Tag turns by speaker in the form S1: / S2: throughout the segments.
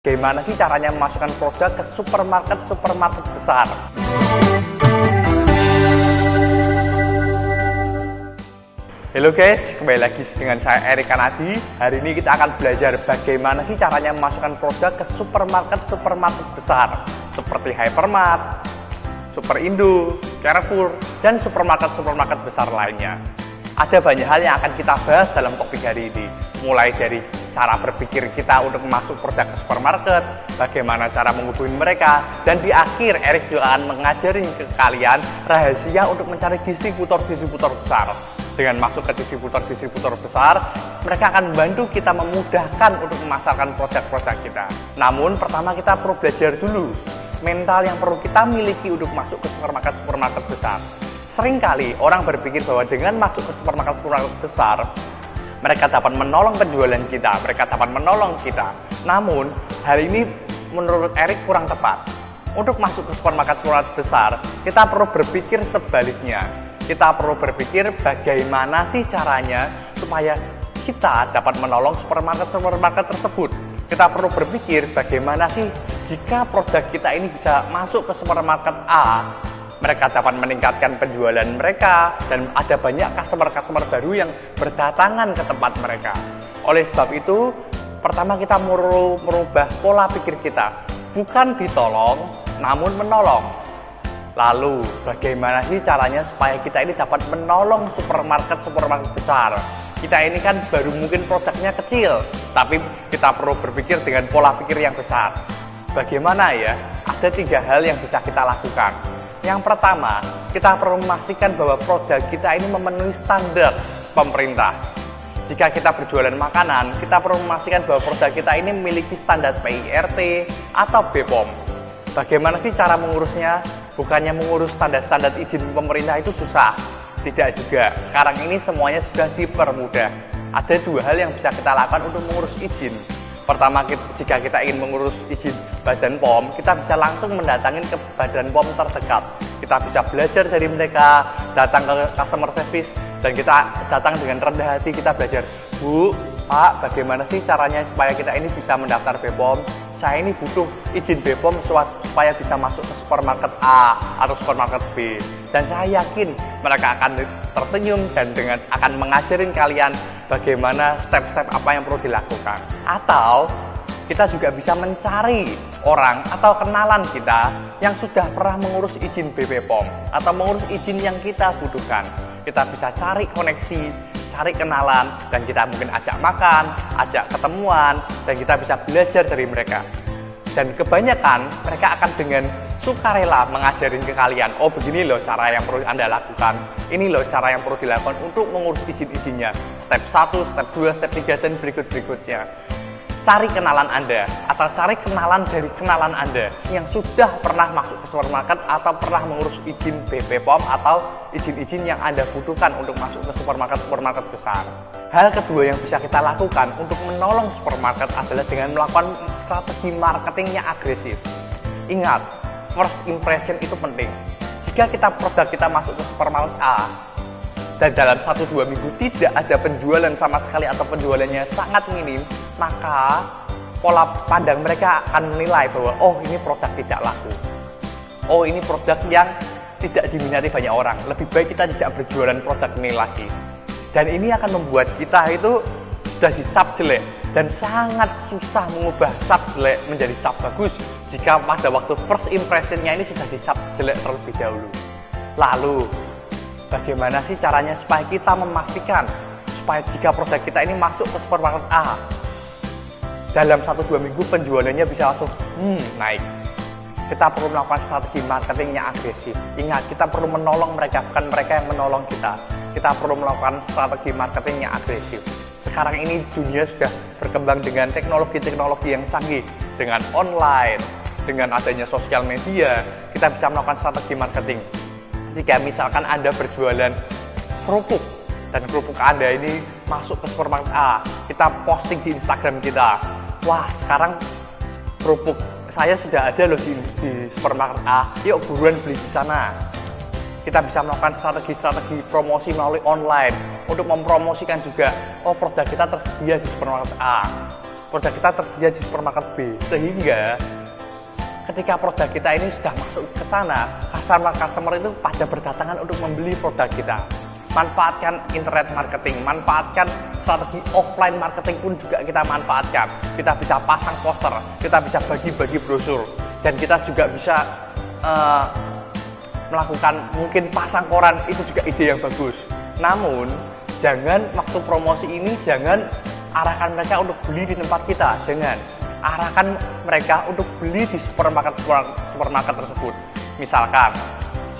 S1: Bagaimana sih caranya memasukkan produk ke supermarket-supermarket besar? Halo guys, kembali lagi dengan saya Erik Kanadi. Hari ini kita akan belajar bagaimana sih caranya memasukkan produk ke supermarket-supermarket besar seperti Hypermart, Super Indo, Carrefour, dan supermarket-supermarket besar lainnya. Ada banyak hal yang akan kita bahas dalam topik hari ini, mulai dari cara berpikir kita untuk masuk produk ke supermarket, bagaimana cara menghubungi mereka, dan di akhir Erik juga akan mengajarin ke kalian rahasia untuk mencari distributor-distributor besar. Dengan masuk ke distributor-distributor besar, mereka akan membantu kita memudahkan untuk memasarkan produk-produk kita. Namun pertama kita perlu belajar dulu mental yang perlu kita miliki untuk masuk ke supermarket-supermarket besar. Seringkali orang berpikir bahwa dengan masuk ke supermarket-supermarket besar, mereka dapat menolong penjualan kita, mereka dapat menolong kita. Namun, hal ini menurut Erik kurang tepat. Untuk masuk ke supermarket-supermarket besar, kita perlu berpikir sebaliknya. Kita perlu berpikir bagaimana sih caranya supaya kita dapat menolong supermarket-supermarket tersebut. Kita perlu berpikir bagaimana sih jika produk kita ini bisa masuk ke supermarket A, mereka dapat meningkatkan penjualan mereka dan ada banyak customer-customer baru yang berdatangan ke tempat mereka. Oleh sebab itu, pertama kita merubah pola pikir kita, bukan ditolong, namun menolong. Lalu, bagaimana sih caranya supaya kita ini dapat menolong supermarket-supermarket besar? Kita ini kan baru mungkin produknya kecil, tapi kita perlu berpikir dengan pola pikir yang besar. Bagaimana ya? Ada tiga hal yang bisa kita lakukan. Yang pertama, kita perlu memastikan bahwa produk kita ini memenuhi standar pemerintah. Jika kita berjualan makanan, kita perlu memastikan bahwa produk kita ini memiliki standar PIRT atau BPOM. Bagaimana sih cara mengurusnya? Bukannya mengurus standar-standar izin pemerintah itu susah. Tidak juga. Sekarang ini semuanya sudah dipermudah. Ada dua hal yang bisa kita lakukan untuk mengurus izin. Pertama, jika kita ingin mengurus izin badan POM, kita bisa langsung mendatangi ke badan POM terdekat. Kita bisa belajar dari mereka, datang ke customer service, dan kita datang dengan rendah hati, kita belajar, Bu, Pak, bagaimana sih caranya supaya kita ini bisa mendaftar BPOM? Saya ini butuh izin BPOM supaya bisa masuk ke supermarket A atau supermarket B. Dan saya yakin mereka akan tersenyum dan dengan akan mengajarin kalian bagaimana step-step apa yang perlu dilakukan. Atau kita juga bisa mencari orang atau kenalan kita yang sudah pernah mengurus izin BPOM atau mengurus izin yang kita butuhkan. Kita bisa cari koneksi, cari kenalan, dan kita mungkin ajak makan, ajak ketemuan, dan kita bisa belajar dari mereka. Dan kebanyakan mereka akan dengan sukarela mengajarin ke kalian, oh begini loh cara yang perlu Anda lakukan, ini loh cara yang perlu dilakukan untuk mengurus izin-izinnya. Step 1, step 2, step 3, dan berikut-berikutnya. Cari kenalan Anda, atau cari kenalan dari kenalan Anda yang sudah pernah masuk ke supermarket atau pernah mengurus izin BPOM atau izin-izin yang Anda butuhkan untuk masuk ke supermarket-supermarket besar. Hal kedua yang bisa kita lakukan untuk menolong supermarket adalah dengan melakukan strategi marketingnya agresif. Ingat, first impression itu penting. Jika kita produk kita masuk ke supermarket A dan dalam satu dua minggu tidak ada penjualan sama sekali atau penjualannya sangat minim, maka pola pandang mereka akan menilai bahwa oh ini produk tidak laku. Oh ini produk yang tidak diminati banyak orang. Lebih baik kita tidak berjualan produk ini lagi. Dan ini akan membuat kita itu sudah dicap jelek dan sangat susah mengubah cap jelek menjadi cap bagus jika pada waktu first impressionnya ini sudah dicap jelek terlebih dahulu. Lalu, bagaimana sih caranya supaya kita memastikan supaya jika produk kita ini masuk ke supermarket A, dalam satu dua minggu penjualannya bisa langsung hmm, naik. Kita perlu melakukan strategi marketingnya agresif. Ingat, kita perlu menolong mereka, bukan mereka yang menolong kita. Kita perlu melakukan strategi marketingnya agresif. Sekarang ini dunia sudah berkembang dengan teknologi-teknologi yang canggih, dengan online, dengan adanya sosial media, kita bisa melakukan strategi marketing. Jika misalkan Anda berjualan kerupuk dan kerupuk Anda ini masuk ke supermarket A, kita posting di Instagram kita. Wah, sekarang kerupuk saya sudah ada loh di, di supermarket A. Yuk buruan beli di sana. Kita bisa melakukan strategi-strategi promosi melalui online untuk mempromosikan juga, oh produk kita tersedia di supermarket A produk kita tersedia di supermarket B. Sehingga ketika produk kita ini sudah masuk ke sana, customer-customer itu pada berdatangan untuk membeli produk kita. Manfaatkan internet marketing, manfaatkan strategi offline marketing pun juga kita manfaatkan. Kita bisa pasang poster, kita bisa bagi-bagi brosur, dan kita juga bisa uh, melakukan mungkin pasang koran, itu juga ide yang bagus. Namun, jangan waktu promosi ini jangan arahkan mereka untuk beli di tempat kita, jangan arahkan mereka untuk beli di supermarket supermarket tersebut. Misalkan,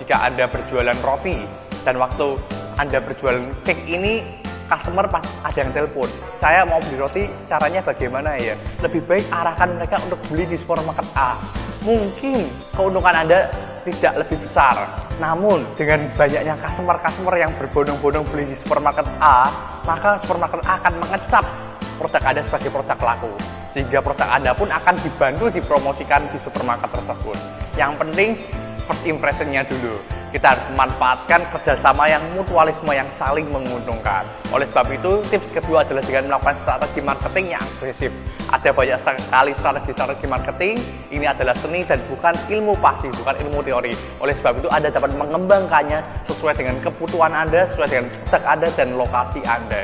S1: jika Anda berjualan roti dan waktu Anda berjualan cake ini customer pas ada yang telepon, saya mau beli roti, caranya bagaimana ya? Lebih baik arahkan mereka untuk beli di supermarket A. Mungkin keuntungan Anda tidak lebih besar, namun dengan banyaknya customer-customer yang berbondong-bondong beli di supermarket A, maka supermarket A akan mengecap produk Anda sebagai produk laku sehingga produk Anda pun akan dibantu dipromosikan di supermarket tersebut. Yang penting first impressionnya dulu. Kita harus memanfaatkan kerjasama yang mutualisme yang saling menguntungkan. Oleh sebab itu, tips kedua adalah dengan melakukan strategi marketing yang agresif. Ada banyak sekali strategi-strategi marketing, ini adalah seni dan bukan ilmu pasti, bukan ilmu teori. Oleh sebab itu, Anda dapat mengembangkannya sesuai dengan kebutuhan Anda, sesuai dengan produk Anda, dan lokasi Anda.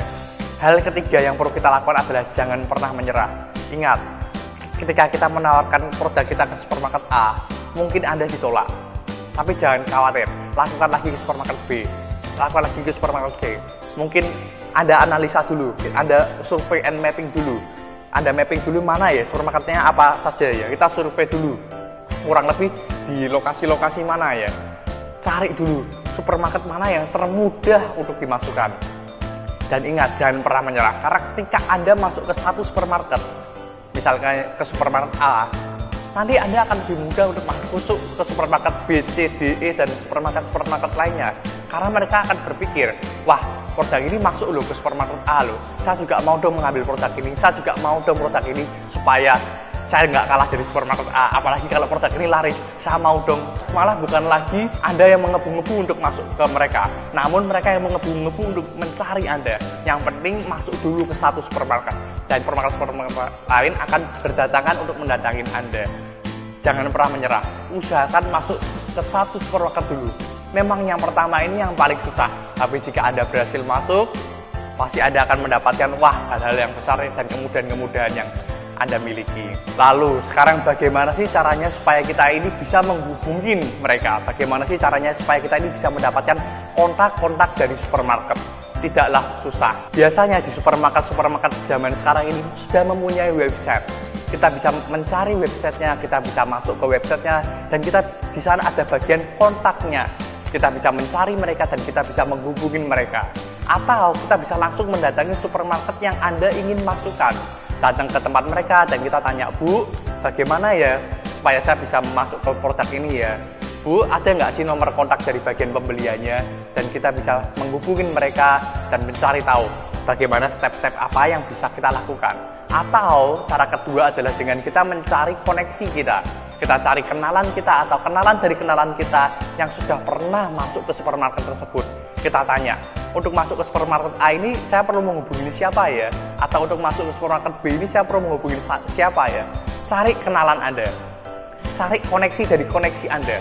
S1: Hal ketiga yang perlu kita lakukan adalah jangan pernah menyerah Ingat, ketika kita menawarkan produk kita ke supermarket A, mungkin Anda ditolak. Tapi jangan khawatir, lakukan lagi ke supermarket B, lakukan lagi ke supermarket C. Mungkin Anda analisa dulu, Anda survei and mapping dulu. Anda mapping dulu mana ya supermarketnya apa saja ya. Kita survei dulu. Kurang lebih di lokasi-lokasi mana ya. Cari dulu supermarket mana yang termudah untuk dimasukkan. Dan ingat, jangan pernah menyerah. Karena ketika Anda masuk ke satu supermarket, misalkan ke supermarket A, nanti Anda akan lebih mudah untuk masuk ke supermarket B, C, D, E, dan supermarket-supermarket lainnya. Karena mereka akan berpikir, wah produk ini masuk loh ke supermarket A loh. Saya juga mau dong mengambil produk ini, saya juga mau dong produk ini supaya saya nggak kalah dari supermarket A. Apalagi kalau produk ini laris, saya mau dong. Malah bukan lagi Anda yang mengebu-ngebu untuk masuk ke mereka, namun mereka yang mengebu-ngebu untuk mencari Anda. Yang penting masuk dulu ke satu supermarket, dan supermarket-supermarket lain akan berdatangan untuk mendatangi Anda. Jangan pernah menyerah, usahakan masuk ke satu supermarket dulu. Memang yang pertama ini yang paling susah, tapi jika Anda berhasil masuk, pasti Anda akan mendapatkan wah hal-hal yang besar dan kemudahan-kemudahan yang anda miliki. Lalu, sekarang bagaimana sih caranya supaya kita ini bisa menghubungi mereka? Bagaimana sih caranya supaya kita ini bisa mendapatkan kontak-kontak dari supermarket? Tidaklah susah. Biasanya di supermarket-supermarket zaman sekarang ini sudah mempunyai website. Kita bisa mencari websitenya, kita bisa masuk ke websitenya, dan kita di sana ada bagian kontaknya. Kita bisa mencari mereka dan kita bisa menghubungi mereka. Atau kita bisa langsung mendatangi supermarket yang Anda ingin masukkan datang ke tempat mereka dan kita tanya Bu bagaimana ya supaya saya bisa masuk ke produk ini ya? Bu ada nggak sih nomor kontak dari bagian pembeliannya? Dan kita bisa menghubungi mereka dan mencari tahu bagaimana step-step apa yang bisa kita lakukan. Atau cara kedua adalah dengan kita mencari koneksi kita. Kita cari kenalan kita atau kenalan dari kenalan kita yang sudah pernah masuk ke supermarket tersebut. Kita tanya untuk masuk ke supermarket A ini saya perlu menghubungi siapa ya? Atau untuk masuk ke supermarket B ini saya perlu menghubungi siapa ya? Cari kenalan Anda. Cari koneksi dari koneksi Anda.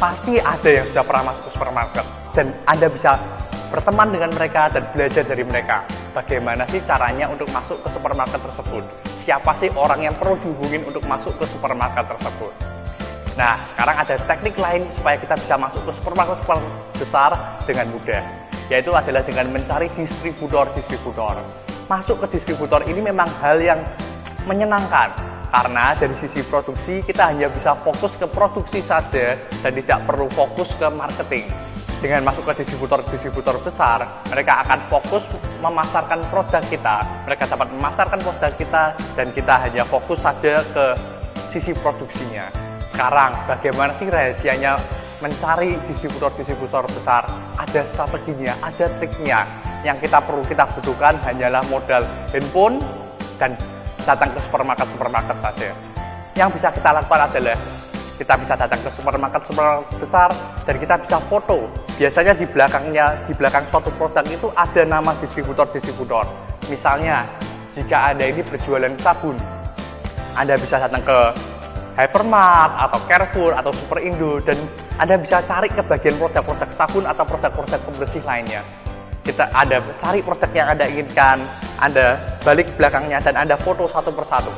S1: Pasti ada yang sudah pernah masuk ke supermarket dan Anda bisa berteman dengan mereka dan belajar dari mereka. Bagaimana sih caranya untuk masuk ke supermarket tersebut? Siapa sih orang yang perlu dihubungin untuk masuk ke supermarket tersebut? Nah, sekarang ada teknik lain supaya kita bisa masuk ke supermarket supermarket besar dengan mudah yaitu adalah dengan mencari distributor-distributor. Masuk ke distributor ini memang hal yang menyenangkan karena dari sisi produksi kita hanya bisa fokus ke produksi saja dan tidak perlu fokus ke marketing. Dengan masuk ke distributor-distributor besar, mereka akan fokus memasarkan produk kita. Mereka dapat memasarkan produk kita dan kita hanya fokus saja ke sisi produksinya. Sekarang, bagaimana sih rahasianya mencari distributor-distributor besar, ada strateginya, ada triknya. Yang kita perlu kita butuhkan hanyalah modal handphone dan datang ke supermarket-supermarket saja. Yang bisa kita lakukan adalah kita bisa datang ke supermarket supermarket besar dan kita bisa foto. Biasanya di belakangnya, di belakang suatu produk itu ada nama distributor-distributor. Misalnya, jika Anda ini berjualan sabun. Anda bisa datang ke Hypermart atau Carrefour atau Super Indo dan Anda bisa cari ke bagian produk-produk sabun atau produk-produk pembersih lainnya. Kita ada cari produk yang Anda inginkan, Anda balik belakangnya dan Anda foto satu persatu.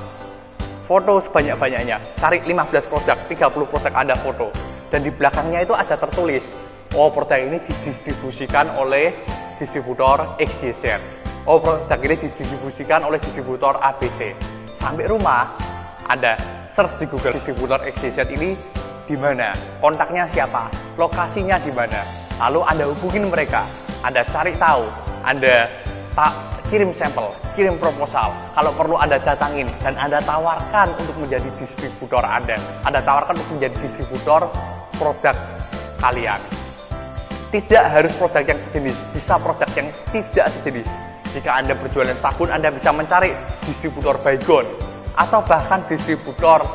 S1: Foto sebanyak-banyaknya, cari 15 produk, 30 produk Anda foto. Dan di belakangnya itu ada tertulis, oh produk ini didistribusikan oleh distributor XYZ. Oh produk ini didistribusikan oleh distributor ABC. Sampai rumah, Anda search di Google distributor XYZ ini di mana, kontaknya siapa, lokasinya di mana. Lalu Anda hubungin mereka, Anda cari tahu, Anda tak kirim sampel, kirim proposal. Kalau perlu Anda datangin dan Anda tawarkan untuk menjadi distributor Anda. Anda tawarkan untuk menjadi distributor produk kalian. Tidak harus produk yang sejenis, bisa produk yang tidak sejenis. Jika Anda berjualan sabun, Anda bisa mencari distributor baygon atau bahkan distributor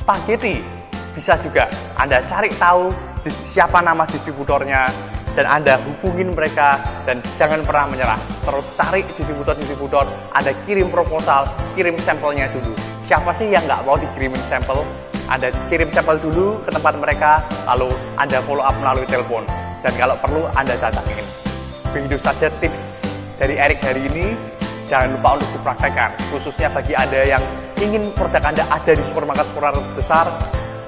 S1: spaghetti. Bisa juga Anda cari tahu siapa nama distributornya dan Anda hubungin mereka dan jangan pernah menyerah. Terus cari distributor-distributor, Anda kirim proposal, kirim sampelnya dulu. Siapa sih yang nggak mau dikirimin sampel? Anda kirim sampel dulu ke tempat mereka, lalu Anda follow up melalui telepon. Dan kalau perlu Anda datangin. Begitu saja tips dari Erik hari ini. Jangan lupa untuk dipraktekkan, khususnya bagi Anda yang ingin produk Anda ada di supermarket-supermarket besar,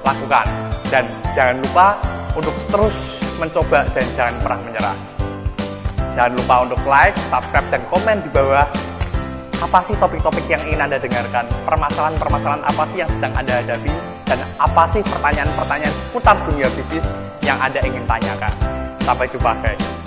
S1: lakukan. Dan jangan lupa untuk terus mencoba dan jangan pernah menyerah. Jangan lupa untuk like, subscribe, dan komen di bawah apa sih topik-topik yang ingin Anda dengarkan, permasalahan-permasalahan apa sih yang sedang Anda hadapi, dan apa sih pertanyaan-pertanyaan seputar dunia bisnis yang Anda ingin tanyakan. Sampai jumpa guys.